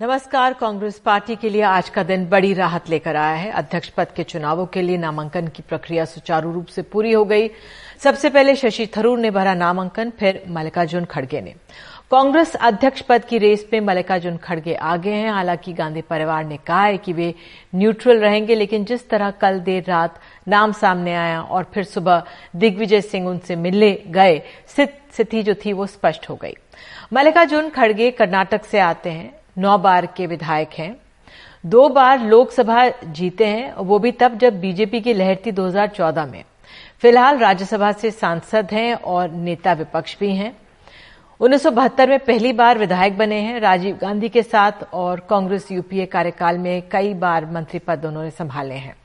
नमस्कार, कांग्रेस पार्टी के लिए आज का दिन बड़ी राहत लेकर आया है। अध्यक्ष पद के चुनावों के लिए नामांकन की प्रक्रिया सुचारू रूप से पूरी हो गई। सबसे पहले शशि थरूर ने भरा नामांकन, फिर मल्लिकार्जुन खड़गे ने। कांग्रेस अध्यक्ष पद की रेस में मल्लिकार्जुन खड़गे आगे हैं। हालाँकि गांधी परिवार ने कहा है कि वे न्यूट्रल रहेंगे, लेकिन जिस तरह कल देर रात नाम सामने आया और फिर सुबह दिग्विजय सिंह उनसे मिलने गए स्थिति जो थी वो स्पष्ट हो गई। मल्लिकार्जुन खड़गे कर्नाटक से आते हैं। नौ बार के विधायक हैं। दो बार लोकसभा जीते हैं, वो भी तब जब बीजेपी की लहर थी 2014 में। फ़िलहाल राज्यसभा से सांसद हैं और नेता विपक्ष भी हैं। उन्नीस सौ बहत्तर में पहली बार विधायक बने हैं राजीव गांधी के साथ और कांग्रेस यूपीए कार्यकाल में कई बार मंत्री पद उन्होंने संभाले हैं।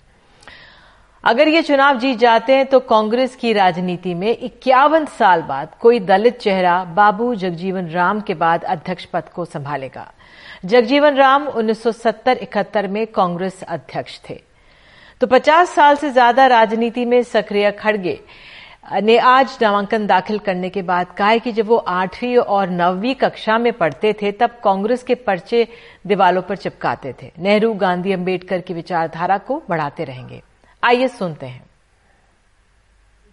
अगर ये चुनाव जीत जाते हैं तो कांग्रेस की राजनीति में इक्यावन साल बाद कोई दलित चेहरा बाबू जगजीवन राम के बाद अध्यक्ष पद को संभालेगा। जगजीवन राम 1970-71 में कांग्रेस अध्यक्ष थे। तो 50 साल से ज़्यादा राजनीति में सक्रिय खड़गे ने आज नामांकन दाखिल करने के बाद कहा है कि जब वो आठवीं और नौवीं कक्षा में पढ़ते थे, तब कांग्रेस के पर्चे दीवालों पर चिपकाते थे। नेहरू, गांधी, अंबेडकर की विचारधारा को बढ़ाते रहेंगे। आइए सुनते हैं।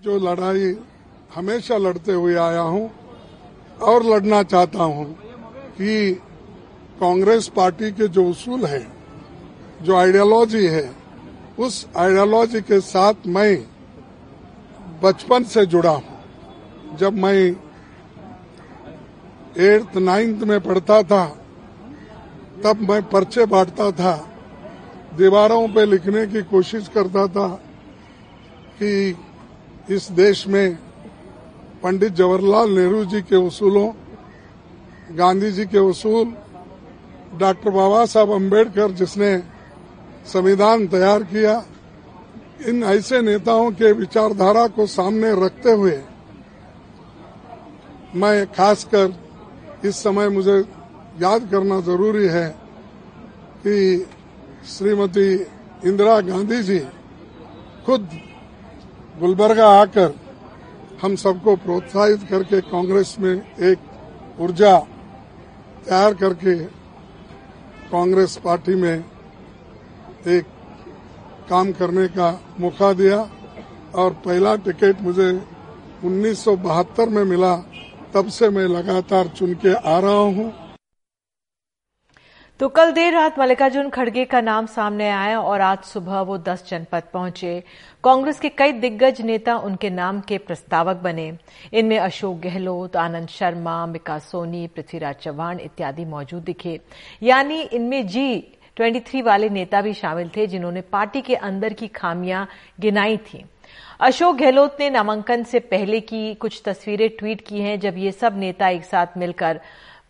जो लड़ाई हमेशा लड़ते हुए आया हूँ और लड़ना चाहता हूँ कि कांग्रेस पार्टी के जो उसूल हैं, जो आइडियोलॉजी है, उस आइडियोलॉजी के साथ मैं बचपन से जुड़ा हूँ। जब मैं एट्थ, नाइन्थ में पढ़ता था, तब मैं पर्चे बांटता था दीवारों पे लिखने की कोशिश करता था कि इस देश में पंडित जवाहरलाल नेहरू जी के उसूलों गांधी जी के उसूल डॉक्टर बाबा साहब अंबेडकर जिसने संविधान तैयार किया, इन ऐसे नेताओं के विचारधारा को सामने रखते हुए मैं खासकर इस समय मुझे याद करना ज़रूरी है कि श्रीमती इंदिरा गांधी जी खुद गुलबर्गा आकर हम सबको प्रोत्साहित करके कांग्रेस में एक ऊर्जा तैयार करके कांग्रेस पार्टी में एक काम करने का मौका दिया और पहला टिकट मुझे उन्नीस सौ बहत्तर में मिला, तब से मैं लगातार चुन के आ रहा हूँ। तो कल देर रात मल्लिकार्जुन खड़गे का नाम सामने आया और आज सुबह वो दस जनपद पहुँचे। कांग्रेस के कई दिग्गज नेता उनके नाम के प्रस्तावक बने। इनमें अशोक गहलोत, आनंद शर्मा, मिका सोनी, पृथ्वीराज चौहान इत्यादि मौजूद दिखे। यानी इनमें जी ट्वेंटी थ्री वाले नेता भी शामिल थे जिन्होंने पार्टी के अंदर की खामियाँ गिनाई थी। अशोक गहलोत ने नामांकन से पहले की कुछ तस्वीरें ट्वीट की हैं जब ये सब नेता एक साथ मिलकर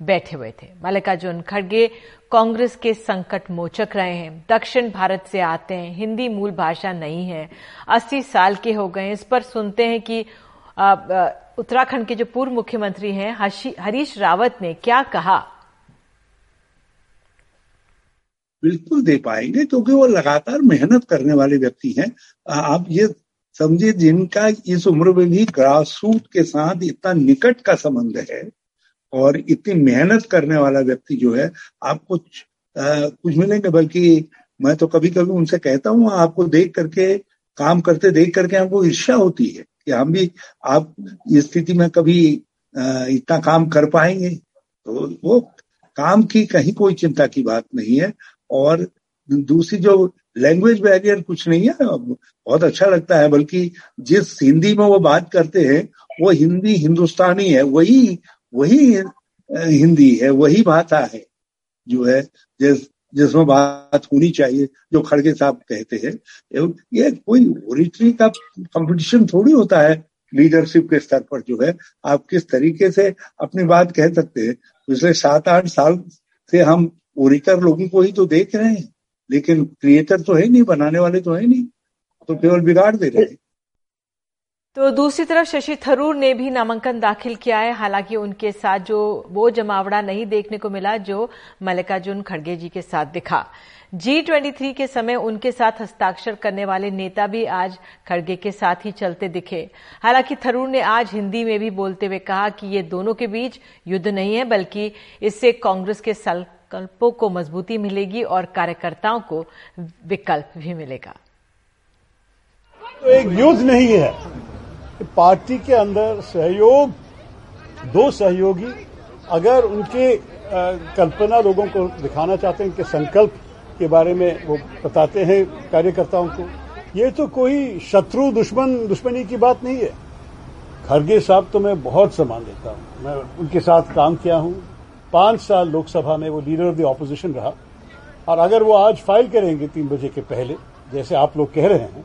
बैठे हुए थे। मल्लिकार्जुन खड़गे कांग्रेस के संकट मोचक रहे हैं। दक्षिण भारत से आते हैं। हिंदी मूल भाषा नहीं है। अस्सी साल के हो गए इस पर सुनते हैं कि उत्तराखंड के जो पूर्व मुख्यमंत्री हैं हरीश रावत ने क्या कहा? बिल्कुल दे पाएँगे, क्योंकि वो लगातार मेहनत करने वाले व्यक्ति हैं। आप ये समझिए, जिनका इस उम्र में भी ग्रास रूट के साथ इतना निकट का संबंध है और इतनी मेहनत करने वाला व्यक्ति जो है आप कुछ आ, कुछ मिलेंगे? बल्कि मैं तो कभी कभी उनसे कहता हूँ आपको देख करके काम करते देख करके हमको ईर्ष्या होती है कि हम भी आप इस स्थिति में कभी इतना काम कर पाएँगे। तो वो काम की कहीं कोई चिंता की बात नहीं है। और दूसरी जो लैंग्वेज बैरियर कुछ नहीं है बहुत अच्छा लगता है बल्कि जिस हिंदी में वो बात करते हैं वो हिंदी हिंदुस्तानी है वही वही हिंदी है, वही भाषा है, जो है, जिस, जिसमें बात होनी चाहिए, जो खड़गे साहब कहते हैं। ये कोई ओरिटरी का कंपटीशन थोड़ी होता है लीडरशिप के स्तर पर जो है, आप किस तरीके से अपनी बात कह सकते हैं। पिछले सात आठ साल से हम ओरिटर लोगों को ही तो देख रहे हैं, लेकिन क्रिएटर तो है नहीं, बनाने वाले तो है नहीं तो केवल बिगाड़ दे रहे हैं। तो दूसरी तरफ़ शशि थरूर ने भी नामांकन दाखिल किया है। हालाँकि उनके साथ जो वो जमावड़ा नहीं देखने को मिला, जो मल्लिकार्जुन खड़गे जी के साथ दिखा। जी ट्वेंटी थ्री के समय उनके साथ हस्ताक्षर करने वाले नेता भी आज खड़गे के साथ ही चलते दिखे। हालाँकि थरूर ने आज हिंदी में भी बोलते हुए कहा कि ये दोनों के बीच युद्ध नहीं है, बल्कि इससे कांग्रेस के संकल्पों को मजबूती मिलेगी और कार्यकर्ताओं को विकल्प भी मिलेगा। तो एक युद्ध नहीं है। पार्टी के अंदर सहयोग, दो सहयोगी, अगर उनके कल्पना लोगों को दिखाना चाहते हैं कि संकल्प के बारे में वो बताते हैं कार्यकर्ताओं को, ये तो कोई शत्रु, दुश्मन, दुश्मनी की बात नहीं है। खरगे साहब तो मैं बहुत सम्मान देता हूँ। मैं उनके साथ काम किया हूँ। पाँच साल लोकसभा में वो लीडर ऑफ़ द ऑपोजिशन रहा। और अगर वो आज फ़ाइल करेंगे तीन बजे के पहले, जैसे आप लोग कह रहे हैं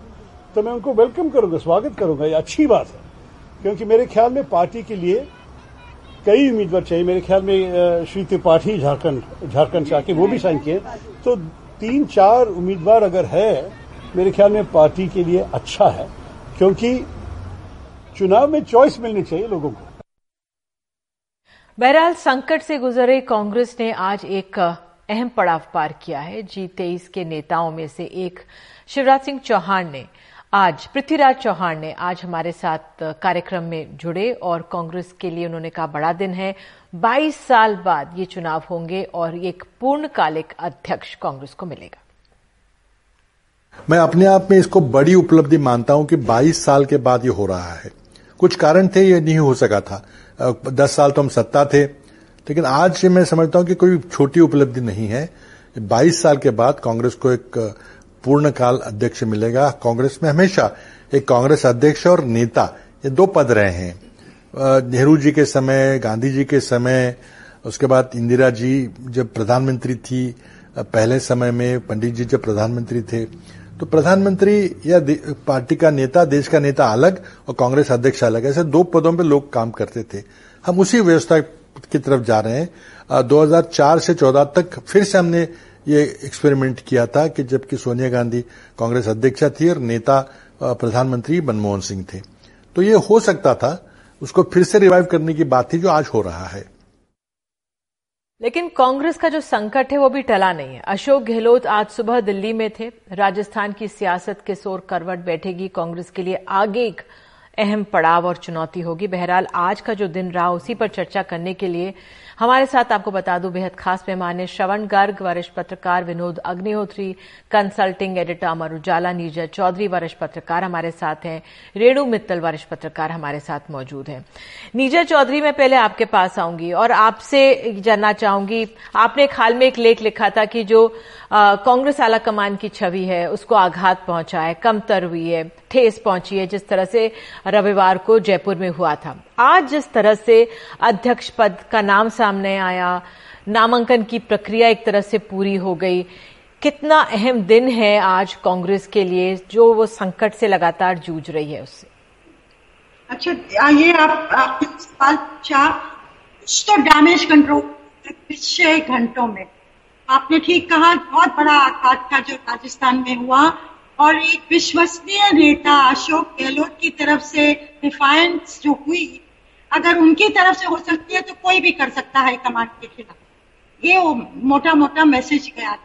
तो मैं उनको वेलकम करूँगा, स्वागत करूँगा, ये अच्छी बात है। क्योंकि मेरे ख्याल में पार्टी के लिए कई उम्मीदवार चाहिए। मेरे ख्याल में श्री त्रिपाठी, झारखंड झारखंड से आके वो भी साइन किए। तो तीन चार उम्मीदवार अगर है, मेरे ख्याल में पार्टी के लिए अच्छा है। क्योंकि चुनाव में चॉइस मिलनी चाहिए लोगों को। बहरहाल, संकट से गुजरे कांग्रेस ने आज एक अहम पड़ाव पार किया है। जी तेईस के नेताओं में से एक, शिवराज सिंह चौहान ने। आज पृथ्वीराज चौहान ने आज हमारे साथ कार्यक्रम में जुड़े और कांग्रेस के लिए उन्होंने कहा, बड़ा दिन है। 22 साल बाद ये चुनाव होंगे और एक पूर्णकालिक अध्यक्ष कांग्रेस को मिलेगा। मैं अपने आप में इसको बड़ी उपलब्धि मानता हूँ कि 22 साल के बाद ये हो रहा है। कुछ कारण थे, ये नहीं हो सका था। दस साल तो हम सत्ता थे, लेकिन आज मैं समझता हूँ कि कोई छोटी उपलब्धि नहीं है। 22 साल के बाद कांग्रेस को एक पूर्णकाल अध्यक्ष मिलेगा। कांग्रेस में हमेशा एक कांग्रेस अध्यक्ष और नेता ये दो पद रहे हैं। नेहरू जी के समय, गांधी जी के समय, उसके बाद इंदिरा जी जब प्रधानमंत्री थी पहले समय में पंडित जी जब प्रधानमंत्री थे। तो प्रधानमंत्री या पार्टी का नेता, देश का नेता अलग और कांग्रेस अध्यक्ष अलग। ऐसे दो पदों पे लोग काम करते थे। हम उसी व्यवस्था की तरफ़ जा रहे हैं। 2004 से 14 तक फिर से हमने ये एक्सपेरिमेंट किया था कि जबकि सोनिया गांधी कांग्रेस अध्यक्षा थी और नेता प्रधानमंत्री मनमोहन सिंह थे। तो ये हो सकता था, उसको फिर से रिवाइव करने की बात थी जो आज हो रहा है। लेकिन कांग्रेस का जो संकट है वो भी टला नहीं है। अशोक गहलोत आज सुबह दिल्ली में थे। राजस्थान की सियासत के सोर करवट बैठेगी। कांग्रेस के लिए आगे एक अहम पड़ाव और चुनौती होगी। बहरहाल आज का जो दिन रहा, उसी पर चर्चा करने के लिए हमारे साथ आपको बता दूँ, बेहद खास मेहमान है श्रवण गर्ग, वरिष्ठ पत्रकार विनोद अग्निहोत्री कंसल्टिंग एडिटर अमर उजाला, नीरज चौधरी, वरिष्ठ पत्रकार हमारे साथ हैं, रेणु मित्तल, वरिष्ठ पत्रकार हमारे साथ मौजूद हैं। नीरज चौधरी, मैं पहले आपके पास आऊँगी और आपसे जानना चाहूँगी, आपने एक हाल में एक लेख लिखा था कि जो कांग्रेस आला कमान की छवि है, उसको आघात पहुँचा है, कमतर हुई है ठेस पहुँची है, जिस तरह से रविवार को जयपुर में हुआ था। आज जिस तरह से अध्यक्ष पद का नाम सामने आया, नामांकन की प्रक्रिया एक तरह से पूरी हो गई। कितना अहम दिन है आज कांग्रेस के लिए, जो वो संकट से लगातार जूझ रही है उससे। अच्छा ये आप आपने सवाल पूछा। तो डैमेज कंट्रोल पिछले घंटों में। आपने ठीक कहा, बहुत बड़ा आघात था जो राजस्थान में हुआ। और एक विश्वसनीय नेता अशोक गहलोत की तरफ़ से डिफाइंस जो हुई, अगर उनकी तरफ़ से हो सकती है तो कोई भी कर सकता है कमांड के खिलाफ। ये मोटा मोटा मैसेज गया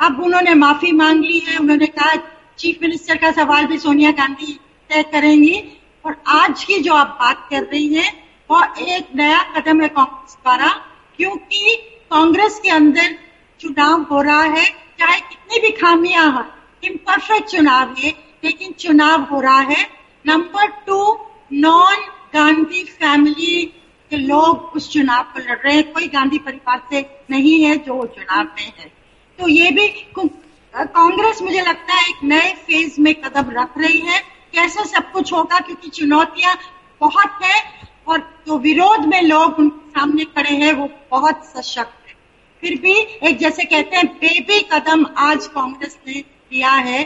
अब उन्होंने माफ़ी मांग ली है, उन्होंने कहा, चीफ मिनिस्टर का सवाल भी सोनिया गांधी तय करेंगी। और आज की जो आप बात कर रही हैं, वो एक नया कदम है कांग्रेस द्वारा, क्योंकि कांग्रेस के अंदर चुनाव हो रहा है, चाहे कितनी भी खामियाँ हैं इम्परफेक्ट चुनाव है, लेकिन चुनाव हो रहा है। Number two non Gandhi family के लोग उस चुनाव को लड़ रहे हैं। कोई गांधी परिवार से नहीं है जो चुनाव में है। तो ये भी कांग्रेस मुझे लगता है एक नए फ़ेज़ में कदम रख रही है। कैसे सब कुछ होगा? क्योंकि चुनौतियाँ बहुत है और जो विरोध में लोग उनके सामने खड़े हैं, वो बहुत सशक्त है। फिर भी एक जैसे कहते हैं, बेबी कदम आज कांग्रेस ने लिया है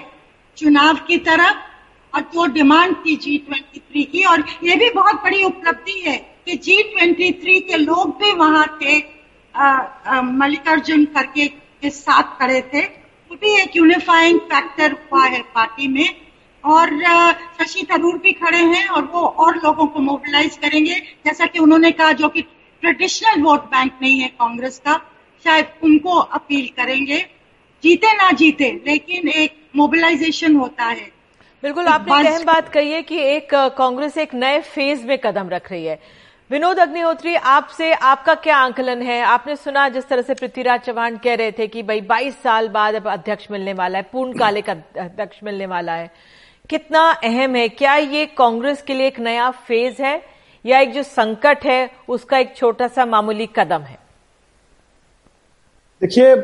चुनाव की तरफ़ और जो डिमांड थी जी ट्वेंटी थ्री की, और ये भी बहुत बड़ी उपलब्धि है कि जी ट्वेंटी थ्री के लोग भी वहाँ थे मल्लिकार्जुन खड़गे के साथ खड़े थे। वो भी एक यूनिफाइंग फैक्टर हुआ है पार्टी में। और शशि थरूर भी खड़े हैं और वो और लोगों को मोबिलाइज करेंगे। जैसा कि उन्होंने कहा, जो कि ट्रेडिशनल वोट बैंक नहीं है कांग्रेस का, शायद उनको अपील करेंगे। जीते ना जीते लेकिन एक मोबिलाइजेशन होता है। बिल्कुल आपने अहम बात कही है कि एक कांग्रेस एक नए फ़ेज़ में कदम रख रही है। विनोद अग्निहोत्री आपसे आपका क्या आंकलन है? आपने सुना जिस तरह से पृथ्वीराज चौहान कह रहे थे कि भाई 22 साल बाद अब अध्यक्ष मिलने वाला है पूर्णकालिक अध्यक्ष मिलने वाला है। कितना अहम है? क्या ये कांग्रेस के लिए एक नया फ़ेज़ है? या एक जो संकट है उसका एक छोटा सा मामूली कदम है? देखिए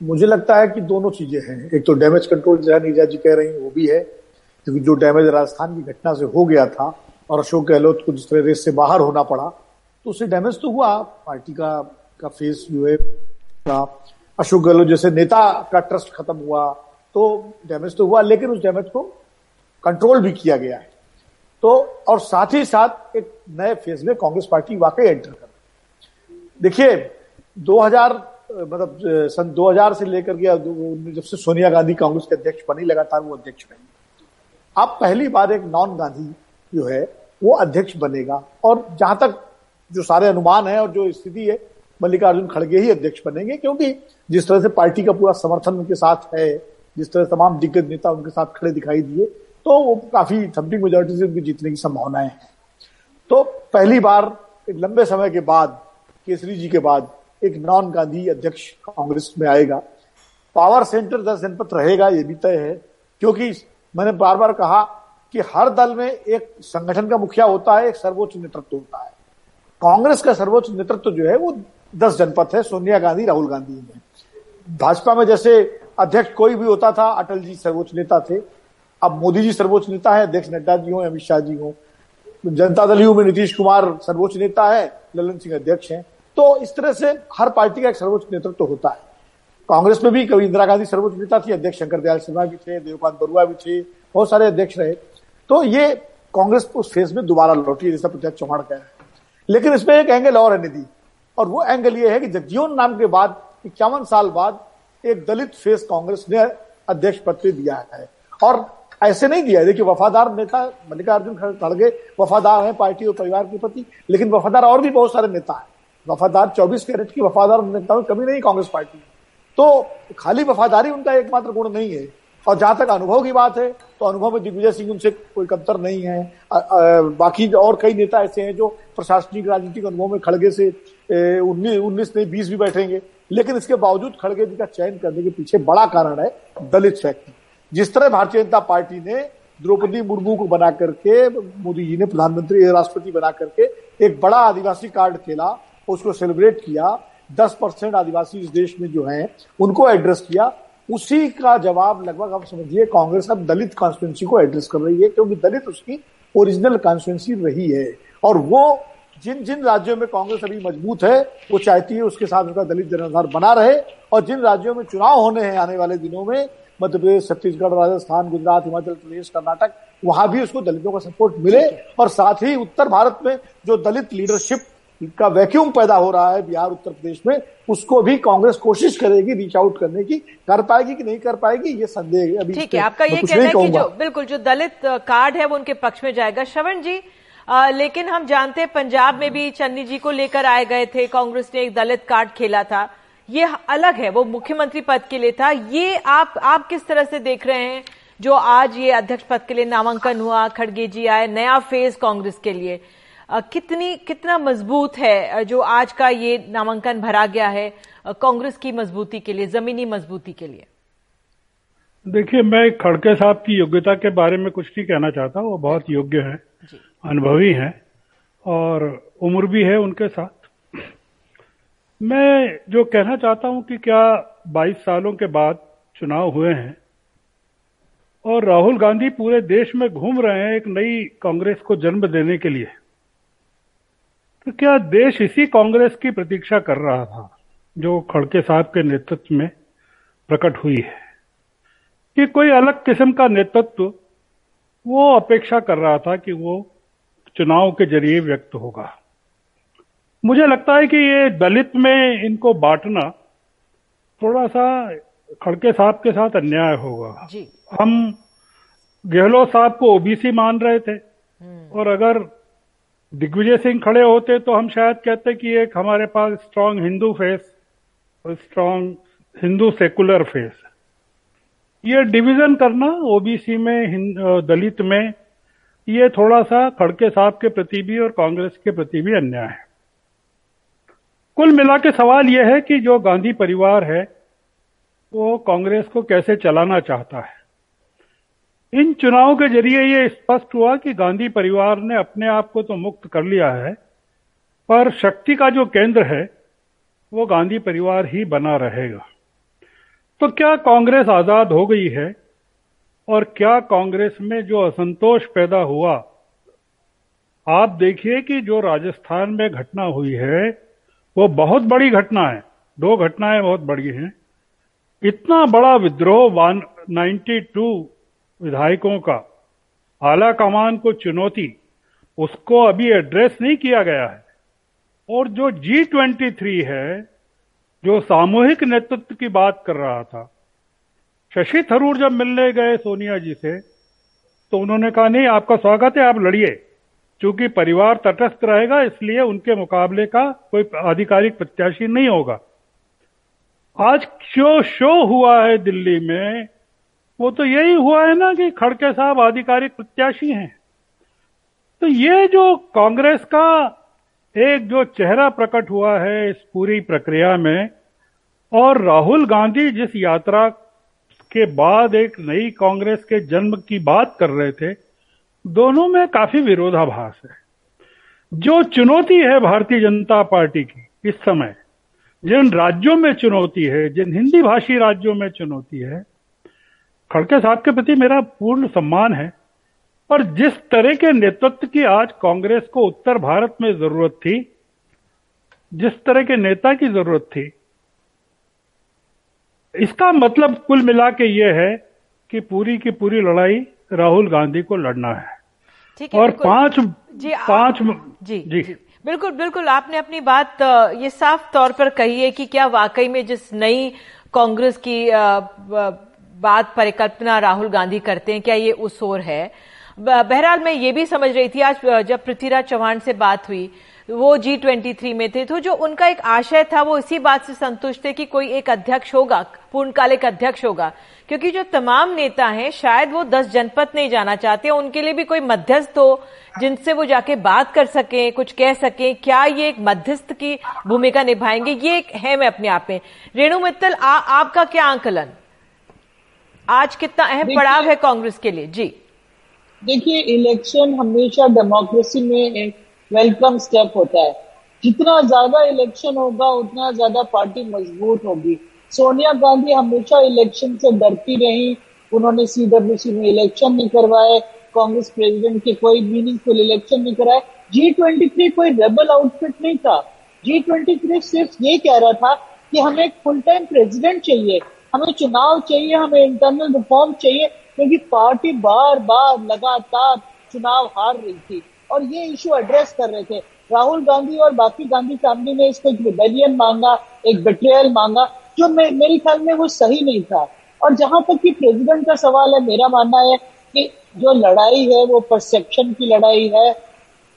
मुझे लगता है कि दोनों चीज़ें हैं। एक तो डैमेज कंट्रोल जहाँ नीजा जी कह रही हैं, वो भी है, क्योंकि जो डैमेज राजस्थान की घटना से हो गया था और अशोक गहलोत को जिस तरह रेस से बाहर होना पड़ा तो उससे डैमेज तो हुआ। पार्टी का का फेस जो है अशोक गहलोत जैसे नेता का ट्रस्ट खत्म हुआ तो डैमेज तो हुआ, लेकिन उस डैमेज को कंट्रोल भी किया गया है। तो और साथ ही साथ एक नए फ़ेज़ में कांग्रेस पार्टी वाकई एंटर कर देखिए 2000 मतलब सन 2000 से लेकर के जब से सोनिया गांधी कांग्रेस के अध्यक्ष बनी, लगातार वो अध्यक्ष बनी अब पहली बार एक नॉन गांधी जो है, वो अध्यक्ष बनेगा। और जहाँ तक जो सारे अनुमान है और जो स्थिति है, मल्लिकार्जुन खड़गे ही अध्यक्ष बनेंगे, क्योंकि जिस तरह से पार्टी का पूरा समर्थन उनके साथ है, जिस तरह तमाम दिग्गज नेता उनके साथ खड़े दिखाई दिए तो वो काफ़ी थम्पिंग मेजोरिटी से उनकी जीतने की संभावनाएँ हैं। तो पहली बार, एक लंबे समय के बाद, केसरी जी के बाद एक नॉन गांधी अध्यक्ष कांग्रेस में आएगा। पावर सेंटर दस जनपद रहेगा, ये भी तय है। क्योंकि मैंने बार बार कहा कि हर दल में एक संगठन का मुखिया होता है, एक सर्वोच्च नेतृत्व होता है। कांग्रेस का सर्वोच्च नेतृत्व जो है, वो दस जनपद है, सोनिया गांधी, राहुल गांधी में भाजपा में जैसे अध्यक्ष कोई भी होता था, अटल जी सर्वोच्च नेता थे। अब मोदी जी सर्वोच्च नेता है, अध्यक्ष नड्डा जी हो, अमित शाह जी हो। जनता दल यू में नीतीश कुमार सर्वोच्च नेता है, ललन सिंह अध्यक्ष हैं। तो इस तरह से हर पार्टी का एक सर्वोच्च नेतृत्व होता है। कांग्रेस में भी कभी इंदिरा गांधी सर्वोच्च नेता थी, अध्यक्ष शंकर दयाल शर्मा भी थे देवकांत बरुआ भी थे, बहुत सारे अध्यक्ष रहे। तो ये कांग्रेस उस फ़ेज़ में दोबारा लौटी जैसा प्रत्यक्ष चौहान कह रहे लेकिन इसमें एक एंगल और है निधि, और वो एंगल ये है कि जगजीवन नाम के बाद, इक्यावन साल बाद, एक दलित फेस कांग्रेस ने अध्यक्ष पद पे दिया है। और ऐसे नहीं दिया देखिए, वफादार नेता मल्लिकार्जुन खड़गे वफादार है पार्टी और परिवार के प्रति, लेकिन वफादार और भी बहुत सारे नेता है। वफादार 24 कैरेट की वफादार नेताओं कभी नहीं कांग्रेस पार्टी। तो खाली वफादारी उनका एकमात्र गुण नहीं है। और जहाँ तक अनुभव की बात है तो अनुभव में दिग्विजय सिंह उनसे कोई कमतर नहीं है। आ, आ, बाकी और कई नेता ऐसे हैं जो प्रशासनिक राजनीतिक अनुभव में खड़गे से उन्नीस उन्नीस नहीं बीस भी बैठेंगे। लेकिन इसके बावजूद खड़गे जी का चयन करने के पीछे बड़ा कारण है दलित फैक्टर जिस तरह भारतीय जनता पार्टी ने द्रौपदी मुर्मू को बना करके मोदी जी ने प्रधानमंत्री राष्ट्रपति बना करके एक बड़ा आदिवासी कार्ड खेला उसको सेलिब्रेट किया, दस परसेंट आदिवासी इस देश में जो है, उनको एड्रेस किया। उसी का जवाब लगभग आप समझिए, कांग्रेस अब दलित कॉन्स्टिट्यूंसी को एड्रेस कर रही है, क्योंकि दलित उसकी ओरिजिनल कॉन्स्टिट्यूंसी रही है। और वो जिन जिन राज्यों में कांग्रेस अभी मज़बूत है, वो चाहती है उसके साथ उसका दलित जनाधार बना रहे। और जिन राज्यों में चुनाव होने हैं आने वाले दिनों में, मध्य प्रदेश, छत्तीसगढ़, राजस्थान, गुजरात, हिमाचल प्रदेश, कर्नाटक, वहाँ भी उसको दलितों का सपोर्ट मिले। और साथ ही उत्तर भारत में जो दलित लीडरशिप का वैक्यूम पैदा हो रहा है बिहार उत्तर प्रदेश में उसको भी कांग्रेस कोशिश करेगी रीच आउट करने की। कर पाएगी कि नहीं कर पाएगी ये संदेह अभी ठीक है आपका ये कहना है कि जो बिल्कुल जो दलित कार्ड है वो उनके पक्ष में जाएगा। श्रवण जी आ, लेकिन हम जानते हैं पंजाब में भी चन्नी जी को लेकर आए गए थे कांग्रेस ने एक दलित कार्ड खेला था। ये अलग है वो मुख्यमंत्री पद के लिए था। ये आप आप किस तरह से देख रहे हैं जो आज ये अध्यक्ष पद के लिए नामांकन हुआ खड़गे जी आए नया फ़ेज़ कांग्रेस के लिए? कितनी कितना मज़बूत है जो आज का ये नामांकन भरा गया है कांग्रेस की मजबूती के लिए जमीनी मजबूती के लिए? देखिए मैं खड़के साहब की योग्यता के बारे में कुछ नहीं कहना चाहता वो बहुत योग्य है अनुभवी है और उम्र भी है उनके साथ। मैं जो कहना चाहता हूँ कि क्या 22 सालों के बाद चुनाव हुए हैं और राहुल गांधी पूरे देश में घूम रहे हैं एक नई कांग्रेस को जन्म देने के लिए। तो क्या देश इसी कांग्रेस की प्रतीक्षा कर रहा था जो खड़के साहब के नेतृत्व में प्रकट हुई है कि कोई अलग किस्म का नेतृत्व वो अपेक्षा कर रहा था कि वो चुनाव के ज़रिए व्यक्त होगा मुझे लगता है कि ये दलित में इनको बांटना थोड़ा सा खड़के साहब के साथ अन्याय होगा जी। हम गहलोत साहब को ओबीसी मान रहे थे हम्म। और अगर दिग्विजय सिंह खड़े होते तो हम शायद कहते कि एक हमारे पास स्ट्रांग हिंदू फेस और स्ट्रांग हिंदू सेकुलर फेस ये डिवीज़न करना ओबीसी में दलित में, ये थोड़ा सा खड़के साहब के प्रति भी और कांग्रेस के प्रति भी अन्याय है। कुल मिला के सवाल यह है कि जो गांधी परिवार है, वो कांग्रेस को कैसे चलाना चाहता है? इन चुनावों के ज़रिए ये स्पष्ट हुआ कि गांधी परिवार ने अपने आप को तो मुक्त कर लिया है, पर शक्ति का जो केंद्र है, वो गांधी परिवार ही बना रहेगा। तो क्या कांग्रेस आज़ाद हो गई है और क्या कांग्रेस में जो असंतोष पैदा हुआ? आप देखिए कि जो राजस्थान में घटना हुई है, वो बहुत बड़ी घटना है। दो घटनाएँ बहुत बड़ी हैं। इतना बड़ा विद्रोह वन नाइन्टी टू विधायकों का आला कमान को चुनौती, उसको अभी एड्रेस नहीं किया गया है। और जो जी ट्वेंटी थ्री है, जो सामूहिक नेतृत्व की बात कर रहा था, शशि थरूर जब मिलने गए सोनिया जी से तो उन्होंने कहा, नहीं, आपका स्वागत है, आप लड़िए। क्योंकि परिवार तटस्थ रहेगा, इसलिए उनके मुकाबले का कोई आधिकारिक प्रत्याशी नहीं होगा। आज जो शो हुआ है दिल्ली में वो तो यही हुआ है ना कि खड़के साहब आधिकारिक प्रत्याशी हैं। तो ये जो कांग्रेस का एक जो चेहरा प्रकट हुआ है इस पूरी प्रक्रिया में, और राहुल गांधी जिस यात्रा के बाद एक नई कांग्रेस के जन्म की बात कर रहे थे, दोनों में काफ़ी विरोधाभास है। जो चुनौती है भारतीय जनता पार्टी की इस समय, जिन राज्यों में चुनौती है, जिन हिंदी भाषी राज्यों में चुनौती है खड़के साहब के प्रति मेरा पूर्ण सम्मान है और जिस तरह के नेतृत्व की आज कांग्रेस को उत्तर भारत में ज़रूरत थी जिस तरह के नेता की ज़रूरत थी इसका मतलब कुल मिला के ये है कि पूरी की पूरी लड़ाई राहुल गांधी को लड़ना है। ठीक है और पाँच जी पाँच जी, जी। जी। बिल्कुल बिल्कुल आपने अपनी बात ये साफ़ तौर पर कही है कि क्या वाकई में जिस नई कांग्रेस की बात परिकल्पना राहुल गांधी करते हैं क्या ये उस ओर है? बहरहाल मैं ये भी समझ रही थी आज जब पृथ्वीराज चौहान से बात हुई वो जी ट्वेंटी थ्री में थे तो जो उनका एक आशय था वो इसी बात से संतुष्ट थे कि कोई एक अध्यक्ष होगा पूर्णकालिक अध्यक्ष होगा। क्योंकि जो तमाम नेता हैं शायद वो दस जनपद नहीं जाना चाहते उनके लिए भी कोई मध्यस्थ हो जिनसे वो जाके बात कर सके कुछ कह सके क्या ये एक मध्यस्थ की भूमिका निभाएँगे ये एक है मैं अपने आप में। रेणु मित्तल आ, आपका क्या आंकलन? आज कितना अहम पड़ाव है कांग्रेस के लिए? जी। देखिए इलेक्शन हमेशा डेमोक्रेसी में एक वेलकम स्टेप होता है। जितना ज़्यादा इलेक्शन होगा उतना ज़्यादा पार्टी मज़बूत होगी। सोनिया गांधी हमेशा इलेक्शन से डरती रही। उन्होंने सीडब्ल्यूसी में इलेक्शन नहीं करवाए कांग्रेस प्रेसिडेंट के कोई मीनिंगफुल इलेक्शन नहीं कराए। जी ट्वेंटी थ्री कोई रेबल आउटफिट नहीं था। जी ट्वेंटी थ्री सिर्फ़ ये कह रहा था कि हमें एक फुल टाइम प्रेसिडेंट चाहिए। हमें चुनाव चाहिए हमें इंटरनल रिफॉर्म चाहिए क्योंकि पार्टी बार बार लगातार चुनाव हार रही थी। और ये इशू एड्रेस कर रहे थे। राहुल गांधी और बाकी गांधी फैमिली ने इसको एक रिबेलियन मांगा एक बेट्रियल मांगा जो मे, मेरे ख्याल में वो सही नहीं था। और जहाँ तक कि प्रेसिडेंट का सवाल है मेरा मानना है कि जो लड़ाई है वो परसेप्शन की लड़ाई है।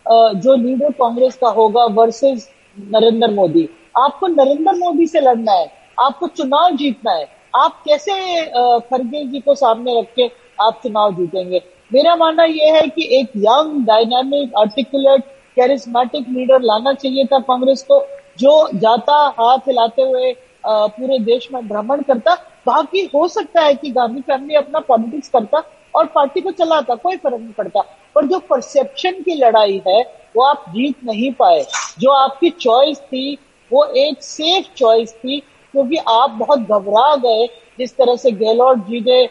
जो लीडर कांग्रेस का होगा वर्सेस नरेंद्र मोदी। आपको नरेंद्र मोदी से लड़ना है आपको चुनाव जीतना है। आप कैसे खरगे जी को सामने रख के आप चुनाव जीतेंगे? मेरा मानना यह है कि एक young dynamic articulate charismatic leader लाना चाहिए था कांग्रेस को, जो जाता, हाथ हिलाते हुए पूरे देश में भ्रमण करता। बाकी हो सकता है कि गांधी फैमिली अपना पॉलिटिक्स करता और पार्टी को चलाता, कोई फ़र्क नहीं पड़ता। पर जो परसेप्शन की लड़ाई है, वो आप जीत नहीं पाए। जो आपकी चॉइस थी, वो एक सेफ़ चॉइस थी क्योंकि आप बहुत घबरा गए जिस तरह से गहलोत जी ने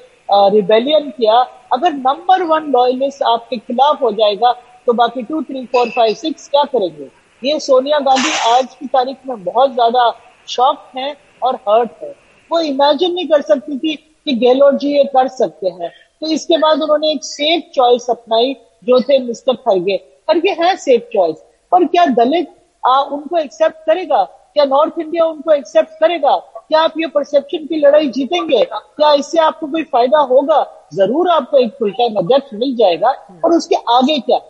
रिबेलियन किया। अगर नंबर वन लॉयलिस्ट आपके खिलाफ हो जाएगा तो बाकी two three four five six क्या करेंगे? ये सोनिया गांधी आज की तारीख में बहुत ज़्यादा शॉक है और हर्ट है। वो इमेजिन नहीं कर सकती थी कि गहलोत जी ये कर सकते हैं। तो इसके बाद उन्होंने एक सेफ़ चॉइस अपनाई जो थे मिस्टर खरगे खरगे है सेफ़ चॉइस पर क्या दलित आ, उनको एक्सेप्ट करेगा? क्या नॉर्थ इंडिया उनको एक्सेप्ट करेगा? क्या आप ये परसेप्शन की लड़ाई जीतेंगे? क्या इससे आपको कोई फ़ायदा होगा? ज़रूर आपको एक फुल टाइम अध्यक्ष मिल जाएगा। और उसके आगे क्या?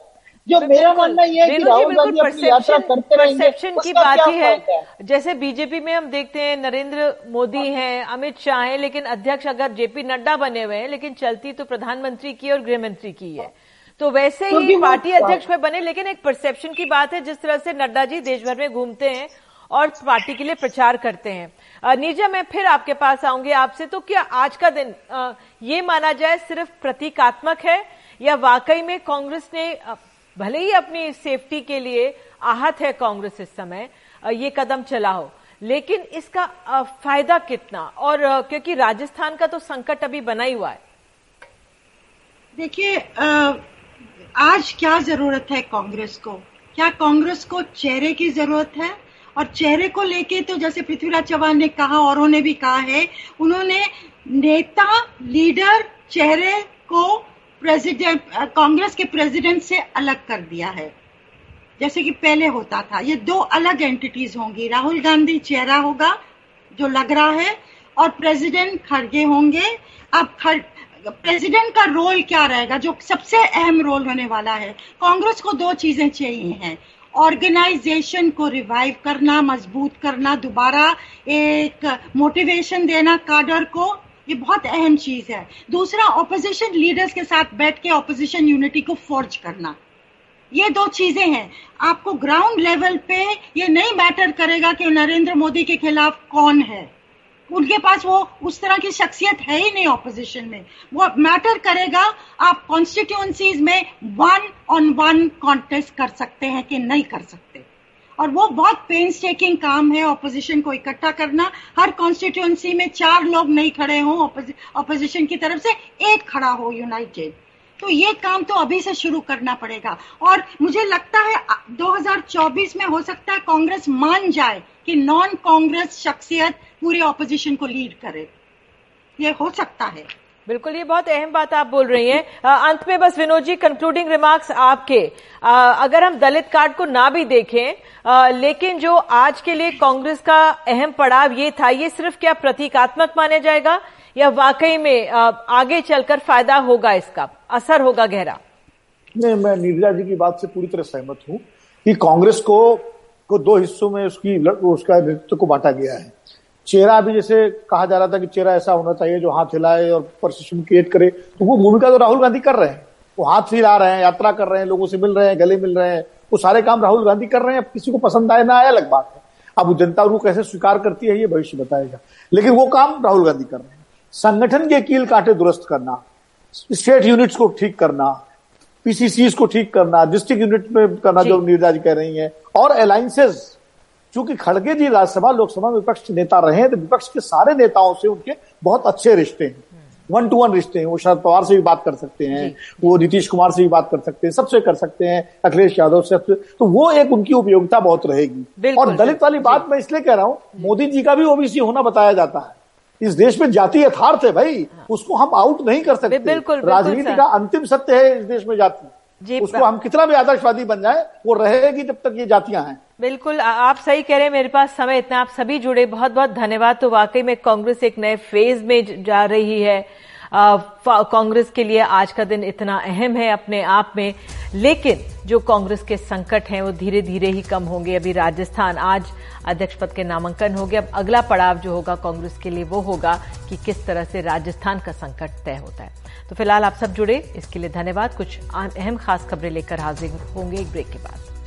जो मेरा मानना यह है कि राहुल गांधी अपनी यात्रा करते रहेंगे की बात ही है। जैसे बीजेपी में हम देखते हैं नरेंद्र मोदी हैं। अमित शाह हैं लेकिन अध्यक्ष अगर जेपी नड्डा बने हुए हैं लेकिन चलती तो प्रधानमंत्री की और गृह मंत्री की है। तो वैसे ही पार्टी अध्यक्ष में बने लेकिन एक परसेप्शन की बात है जिस तरह से नड्डा जी देश भर में घूमते हैं और पार्टी के लिए प्रचार करते हैं। नीजा, मैं फिर आपके पास आऊँगी आपसे। तो क्या आज का दिन ये माना जाए सिर्फ़ प्रतीकात्मक है या वाकई में कांग्रेस ने भले ही अपनी सेफ्टी के लिए आहत है कांग्रेस इस समय ये कदम चला हो, लेकिन इसका फ़ायदा कितना? और क्योंकि राजस्थान का तो संकट अभी बना ही हुआ है। देखिए आज क्या ज़रूरत है कांग्रेस को? क्या कांग्रेस को चेहरे की ज़रूरत है? और चेहरे को लेके तो जैसे पृथ्वीराज चौहान ने कहा, औरों ने भी कहा है, उन्होंने नेता, लीडर, चेहरे को प्रेसिडेंट कांग्रेस के प्रेसिडेंट से अलग कर दिया है। जैसे कि पहले होता था, ये दो अलग एंटिटीज होंगी। राहुल गांधी चेहरा होगा, जो लग रहा है, और प्रेसिडेंट खड़गे होंगे। अब खड़, प्रेसिडेंट का रोल क्या रहेगा, जो सबसे अहम रोल होने वाला है? कांग्रेस को दो चीज़ें चाहिए हैं। ऑर्गेनाइजेशन को रिवाइव करना, मज़बूत करना, दोबारा एक मोटिवेशन देना काडर को, ये बहुत अहम चीज़ है। दूसरा ऑपोजिशन लीडर्स के साथ बैठ के ऑपोजिशन यूनिटी को फोर्ज करना। ये दो चीज़ें हैं। आपको ग्राउंड लेवल पे ये नहीं मैटर करेगा कि नरेंद्र मोदी के खिलाफ कौन है। उनके पास वो उस तरह की शख्सियत है ही नहीं ऑपोजिशन में। वो मैटर करेगा, आप कॉन्स्टिट्यूंसीज में वन ऑन वन कॉन्टेस्ट कर सकते हैं कि नहीं कर सकते। और वो बहुत पेन टेकिंग काम है ऑपोजिशन को इकट्ठा करना। हर कॉन्स्टिट्यूंसी में चार लोग नहीं खड़े हों ऑपोजिशन की तरफ़ से एक खड़ा हो यूनाइटेड तो ये काम तो अभी से शुरू करना पड़ेगा। और मुझे लगता है 2024 में हो सकता है कांग्रेस मान जाए कि नॉन कांग्रेस शख्सियत पूरे ऑपोजिशन को लीड करे। ये हो सकता है। बिल्कुल ये बहुत अहम बात आप बोल रही हैं। अंत में बस विनोद जी कंक्लूडिंग रिमार्क्स आपके। आ, अगर हम दलित कार्ड को ना भी देखें आ, लेकिन जो आज के लिए कांग्रेस का अहम पड़ाव ये था ये सिर्फ़ क्या प्रतीकात्मक माने जाएगा? या वाकई में आ, आगे चलकर फ़ायदा होगा इसका? असर होगा गहरा। नहीं, मैं नीरजा जी की बात से पूरी तरह सहमत हूँ कि कांग्रेस को को दो हिस्सों में उसकी उसका नेतृत्व को बांटा गया है। चेहरा भी जैसे कहा जा रहा था कि चेहरा ऐसा होना चाहिए जो हाथ हिलाए और परसेप्शन क्रिएट करे। तो वो भूमिका तो राहुल गांधी कर रहे हैं। वो हाथ हिला रहे हैं, यात्रा कर रहे हैं, लोगों से मिल रहे हैं, गले मिल रहे हैं। वो सारे काम राहुल गांधी कर रहे हैं, अब किसी को पसंद आए ना आए, अलग बात है। अब जनता उनको कैसे स्वीकार करती है, ये भविष्य बताएगा। लेकिन वो काम राहुल गांधी कर रहे हैं। संगठन के कील काटे दुरुस्त करना स्टेट यूनिट्स को ठीक करना पीसीसी को ठीक करना डिस्ट्रिक्ट यूनिट में करना जो नीरजा जी कह रही है और अलायंसेज चूँकि खड़गे जी राज्यसभा लोकसभा में विपक्ष नेता रहे हैं तो विपक्ष के सारे नेताओं से उनके बहुत अच्छे रिश्ते हैं। वन टू वन रिश्ते हैं। वो शरद पवार से भी बात कर सकते हैं। वो नीतीश कुमार से भी बात कर सकते हैं। सबसे कर सकते हैं। अखिलेश यादव से तो वो एक उनकी उपयोगिता बहुत रहेगी। और दलित वाली बात मैं इसलिए कह रहा हूँ मोदी जी का भी ओबीसी होना बताया जाता है। इस देश में जाति यथार्थ है भाई हाँ। उसको हम आउट नहीं कर सकते। बिल्कुल राजनीति का अंतिम सत्य है इस देश में जाति। जी उसको हम कितना भी आदर्शवादी बन जाए वो रहेगी जब तक ये जातियाँ हैं। बिल्कुल आप सही कह रहे हैं मेरे पास समय इतना आप सभी जुड़े बहुत बहुत धन्यवाद। तो वाकई में कांग्रेस एक नए फ़ेज़ में जा रही है। कांग्रेस के लिए आज का दिन इतना अहम है अपने आप में। लेकिन जो कांग्रेस के संकट हैं, वो धीरे धीरे ही कम होंगे। अभी राजस्थान आज अध्यक्ष पद के नामांकन हो गया। अब अगला पड़ाव जो होगा कांग्रेस के लिए, वो होगा कि किस तरह से राजस्थान का संकट तय होता है। तो फ़िलहाल आप सब जुड़े, इसके लिए धन्यवाद। कुछ अहम खास खबरें लेकर हाजिर होंगे एक ब्रेक के बाद।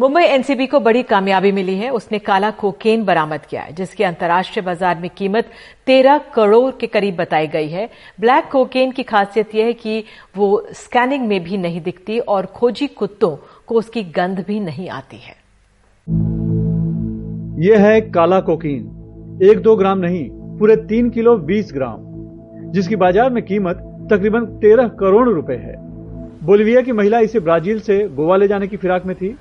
मुंबई एनसीबी को बड़ी कामयाबी मिली है। उसने काला कोकेन बरामद किया है, जिसकी अंतर्राष्ट्रीय बाज़ार में कीमत तेरह करोड़ के करीब बताई गई है। ब्लैक कोकेन की खासियत यह है कि वो स्कैनिंग में भी नहीं दिखती और खोजी कुत्तों को उसकी गंध भी नहीं आती है। यह है काला कोकीन। एक दो ग्राम नहीं, पूरे तीन किलो बीस ग्राम, जिसकी बाज़ार में कीमत तकरीबन तेरह करोड़ रुपए है। बोलिविया की महिला इसे ब्राज़ील से गोवा ले जाने की फिराक में थी।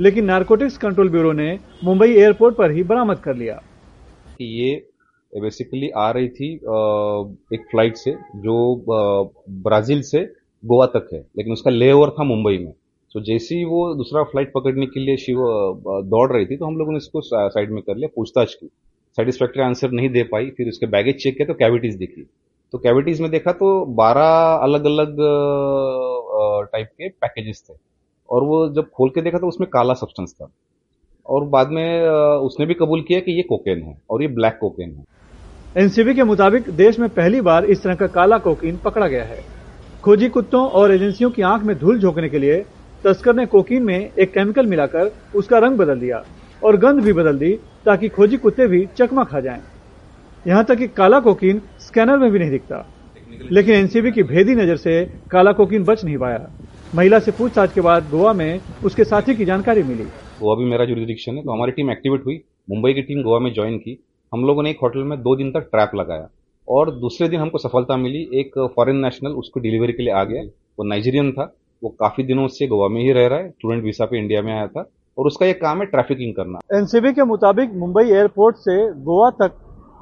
लेकिन नारकोटिक्स कंट्रोल ब्यूरो ने मुंबई एयरपोर्ट पर ही बरामद कर लिया। ये बेसिकली आ रही थी एक फ़्लाइट से जो ब्राज़ील से गोवा तक है, लेकिन उसका ले ओवर था मुंबई में। तो जैसे ही वो दूसरा फ़्लाइट पकड़ने के लिए शिव दौड़ रही थी तो हम लोगों ने इसको साइड में कर लिया, पूछताछ की। सेटिस्फैक्ट्री आंसर नहीं दे पाई, फिर उसके बैगेज चेक किया तो कैविटीज दिखी। तो कैविटीज में देखा तो 12 अलग अलग टाइप के पैकेजेस थे। और वो जब खोल के देखा तो उसमें काला सब्सटेंस था। और बाद में उसने भी कबूल किया कि ये कोकेन है और ये ब्लैक कोकेन है। एनसीबी के मुताबिक देश में पहली बार इस तरह का काला कोकीन पकड़ा गया है। खोजी कुत्तों और एजेंसियों की आँख में धूल झोंकने के लिए तस्कर ने कोकीन में एक केमिकल मिलाकर उसका रंग बदल दिया और गंध भी बदल दी ताकि खोजी कुत्ते भी चकमा खा जाएँ। यहाँ तक कि काला कोकीन स्कैनर में भी नहीं दिखता। लेकिन एनसीबी की भेदी नज़र से काला कोकीन बच नहीं पाया। महिला से पूछताछ के बाद गोवा में उसके साथी की जानकारी मिली। गोवा भी मेरा जुरिडिक्शन है तो हमारी टीम एक्टिवेट हुई। मुंबई की टीम गोवा में ज्वाइन की। हम लोगों ने एक होटल में दो दिन तक ट्रैप लगाया। और दूसरे दिन हमको सफलता मिली। एक फॉरेन नेशनल उसको डिलीवरी के लिए आ गया। वो नाइजीरियन था। वो काफ़ी दिनों से गोवा में ही रह रहा है। स्टूडेंट वीसा पे इंडिया में आया था। और उसका ये काम है ट्रैफिकिंग करना। एनसीबी के मुताबिक मुंबई एयरपोर्ट से गोवा तक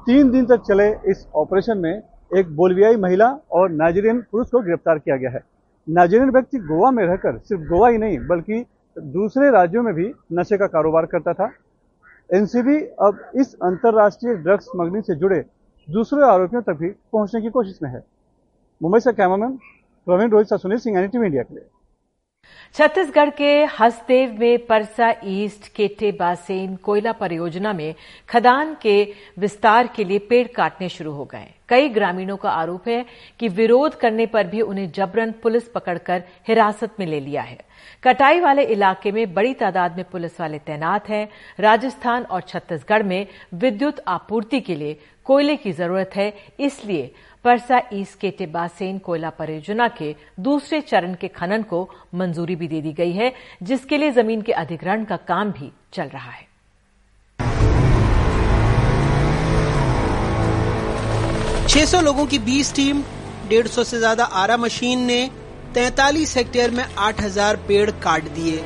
तीन दिन तक चले इस ऑपरेशन में एक बोलवियाई महिला और नाइजीरियन पुरुष को गिरफ़्तार किया गया है। नाइजीरियन व्यक्ति गोवा में रहकर सिर्फ़ गोवा ही नहीं, बल्कि दूसरे राज्यों में भी नशे का कारोबार करता था। एनसीबी अब इस अंतर्राष्ट्रीय ड्रग्स स्मगलिंग से जुड़े दूसरे आरोपियों तक भी पहुँचने की कोशिश में है। मुंबई से कैमरामैन प्रवीण रोहित सा सुनील सिंह एनटीवी इंडिया के लिए। छत्तीसगढ़ के हसदेव में परसा ईस्ट केटे बासेन कोयला परियोजना में खदान के विस्तार के लिए पेड़ काटने शुरू हो गए। कई ग्रामीणों का आरोप है कि विरोध करने पर भी उन्हें जबरन पुलिस पकड़कर हिरासत में ले लिया है। कटाई वाले इलाके में बड़ी तादाद में पुलिस वाले तैनात हैं। राजस्थान और छत्तीसगढ़ में विद्युत आपूर्ति के लिए कोयले की ज़रूरत है, इसलिए परसा ईस्ट के टिब्बासेन कोयला परियोजना के दूसरे चरण के खनन को मंजूरी भी दे दी गई है, जिसके लिए ज़मीन के अधिग्रहण का काम भी चल रहा है। छह सौ लोगों की 20 टीम 150 से ज़्यादा आरा मशीन ने 43 हेक्टेयर में 8000 पेड़ काट दिए।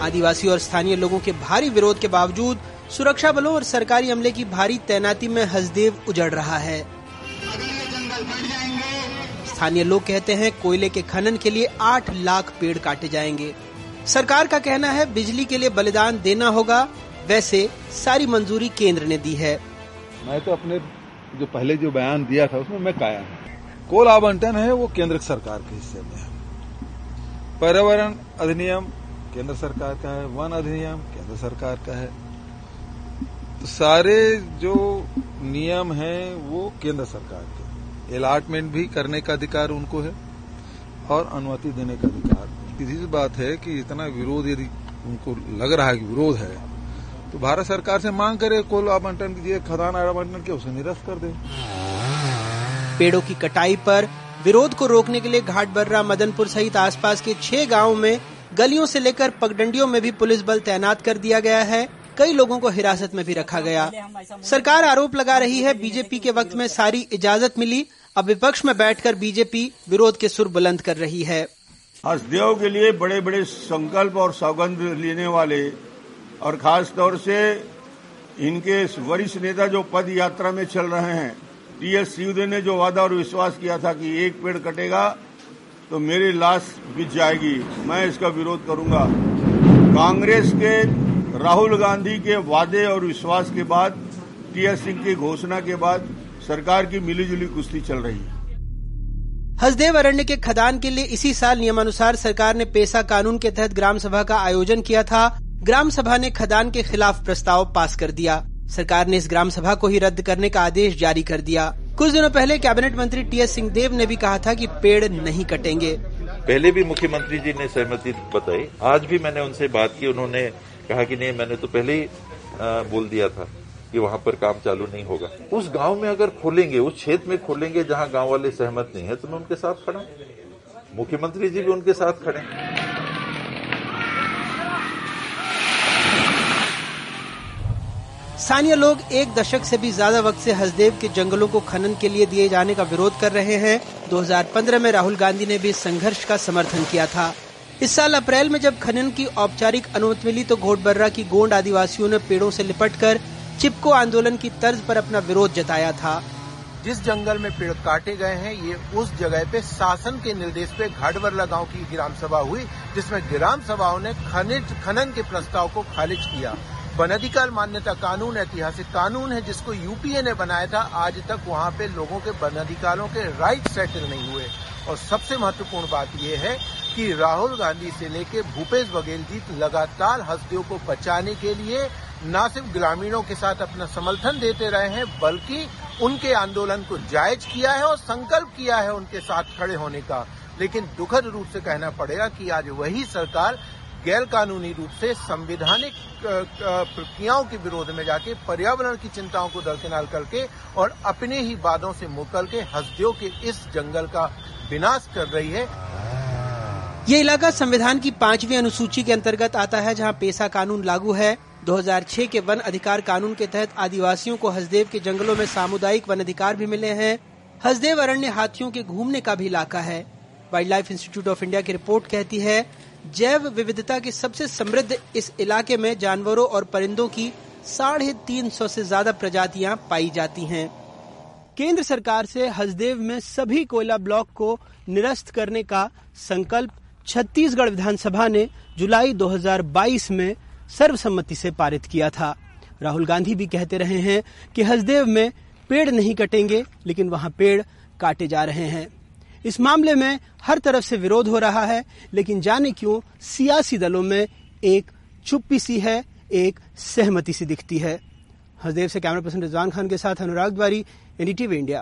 आदिवासी और स्थानीय लोगों के भारी विरोध के बावजूद सुरक्षा बलों और सरकारी अमले की भारी तैनाती में हसदेव उजड़ रहा है। स्थानीय लोग कहते हैं कोयले के खनन के लिए आठ लाख पेड़ काटे जाएँगे। सरकार का कहना है बिजली के लिए बलिदान देना होगा, वैसे सारी मंजूरी केंद्र ने दी है। मैं तो अपने जो पहले जो बयान दिया था, उसमें मैं कायम हूँ। कोल आवंटन है, वो केंद्र सरकार के हिस्से में है। पर्यावरण अधिनियम केंद्र सरकार का है, वन अधिनियम केंद्र सरकार का है। तो सारे जो नियम हैं, वो केंद्र सरकार के अलाटमेंट भी करने का अधिकार उनको है, और अनुमति देने का अधिकार। सीधी बात है कि इतना विरोध यदि उनको लग रहा है कि विरोध है तो भारत सरकार से मांग करे कोल आवंटन कीजिए खदान आवंटन के उसे निरस्त कर दे। पेड़ों की कटाई पर विरोध को रोकने के लिए घाट बर्रा मदनपुर सहित आसपास के छह गाँवों में गलियों से लेकर पगडंडियों में भी पुलिस बल तैनात कर दिया गया है। कई लोगों को हिरासत में भी रखा गया। सरकार आरोप लगा रही है बीजेपी के वक्त में सारी इजाज़त मिली। अब विपक्ष में बैठकर बीजेपी विरोध के सुर बुलंद कर रही है। हसदेव के लिए बड़े बड़े संकल्प और सौगंध लेने वाले और खास तौर से इनके वरिष्ठ नेता जो पद यात्रा में चल रहे हैं, टी एस सिंहदेव ने जो वादा और विश्वास किया था कि एक पेड़ कटेगा तो मेरी लाश बिछ जाएगी। मैं इसका विरोध करूँगा। कांग्रेस के राहुल गांधी के वादे और विश्वास के बाद टीएस सिंह की घोषणा के बाद सरकार की मिलीजुली कुश्ती चल रही है। हसदेव अरण्य के खदान के लिए इसी साल नियमानुसार सरकार ने पेशा कानून के तहत ग्राम सभा का आयोजन किया था। ग्राम सभा ने खदान के खिलाफ प्रस्ताव पास कर दिया। सरकार ने इस ग्राम सभा को ही रद्द करने का आदेश जारी कर दिया। कुछ दिनों पहले कैबिनेट मंत्री टी एस सिंहदेव ने भी कहा था कि पेड़ नहीं कटेंगे। पहले भी मुख्यमंत्री जी ने सहमति बताई। आज भी मैंने उनसे बात की। उन्होंने कहा कि नहीं, मैंने तो पहले ही बोल दिया था कि वहाँ पर काम चालू नहीं होगा। उस गाँव में अगर खोलेंगे, उस क्षेत्र में खोलेंगे जहाँ गाँव वाले सहमत नहीं है तो मैं उनके साथ खड़ा मुख्यमंत्री जी भी उनके साथ खड़े स्थानीय लोग एक दशक से भी ज़्यादा वक्त से हसदेव के जंगलों को खनन के लिए दिए जाने का विरोध कर रहे हैं। 2015 में राहुल गांधी ने भी संघर्ष का समर्थन किया था। इस साल अप्रैल में जब खनन की औपचारिक अनुमति मिली तो घोटबर्रा की गोंड आदिवासियों ने पेड़ों से लिपटकर चिपको आंदोलन की तर्ज पर अपना विरोध जताया था। जिस जंगल में पेड़ काटे गए हैं, ये उस जगह पे शासन के निर्देश पे घाटबरला गाँव की ग्राम सभा हुई, जिसमें ग्राम सभाओं ने खनिज, खनन के प्रस्ताव को खारिज किया। वनाधिकार मान्यता कानून ऐतिहासिक कानून है जिसको यूपीए ने बनाया था। आज तक वहाँ पे लोगों के वनाधिकारों के राइट सेटल नहीं हुए। और सबसे महत्वपूर्ण बात यह है कि राहुल गांधी से लेके भूपेश बघेल जी लगातार हस्तियों को बचाने के लिए न सिर्फ़ ग्रामीणों के साथ अपना समर्थन देते रहे हैं, बल्कि उनके आंदोलन को जायज़ किया है और संकल्प किया है उनके साथ खड़े होने का। लेकिन दुखद रूप से कहना पड़ेगा कि आज वही सरकार गैर कानूनी रूप से संवैधानिक प्रक्रियाओं के विरोध में जाके पर्यावरण की चिंताओं को दरकिनार करके और अपने ही वादों से मुकर के हस्तियों के इस जंगल का विनाश कर रही है। ये इलाका संविधान की पांचवी अनुसूची के अंतर्गत आता है, जहाँ पेशा कानून लागू है। 2006 के वन अधिकार कानून के तहत आदिवासियों को हसदेव के जंगलों में सामुदायिक वन अधिकार भी मिले हैं। हसदेव अरण्य हाथियों के घूमने का भी इलाका है। Wildlife institute of India की रिपोर्ट कहती है जैव विविधता की सबसे समृद्ध इस इलाके में जानवरों और परिंदों की साढ़े तीन सौ से ज़्यादा प्रजातियाँ पाई जाती हैं। केंद्र सरकार से हसदेव में सभी कोयला ब्लॉक को निरस्त करने का संकल्प छत्तीसगढ़ विधानसभा ने जुलाई 2022 में सर्वसम्मति से पारित किया था। राहुल गांधी भी कहते रहे हैं कि हसदेव में पेड़ नहीं कटेंगे, लेकिन वहाँ पेड़ काटे जा रहे हैं। इस मामले में हर तरफ़ से विरोध हो रहा है, लेकिन जाने क्यों सियासी दलों में एक चुप्पी सी है, एक सहमति सी दिखती है। हजदेव से कैमरा पर्सन रिजवान खान के साथ अनुराग द्वारी एनडीटीवी इंडिया।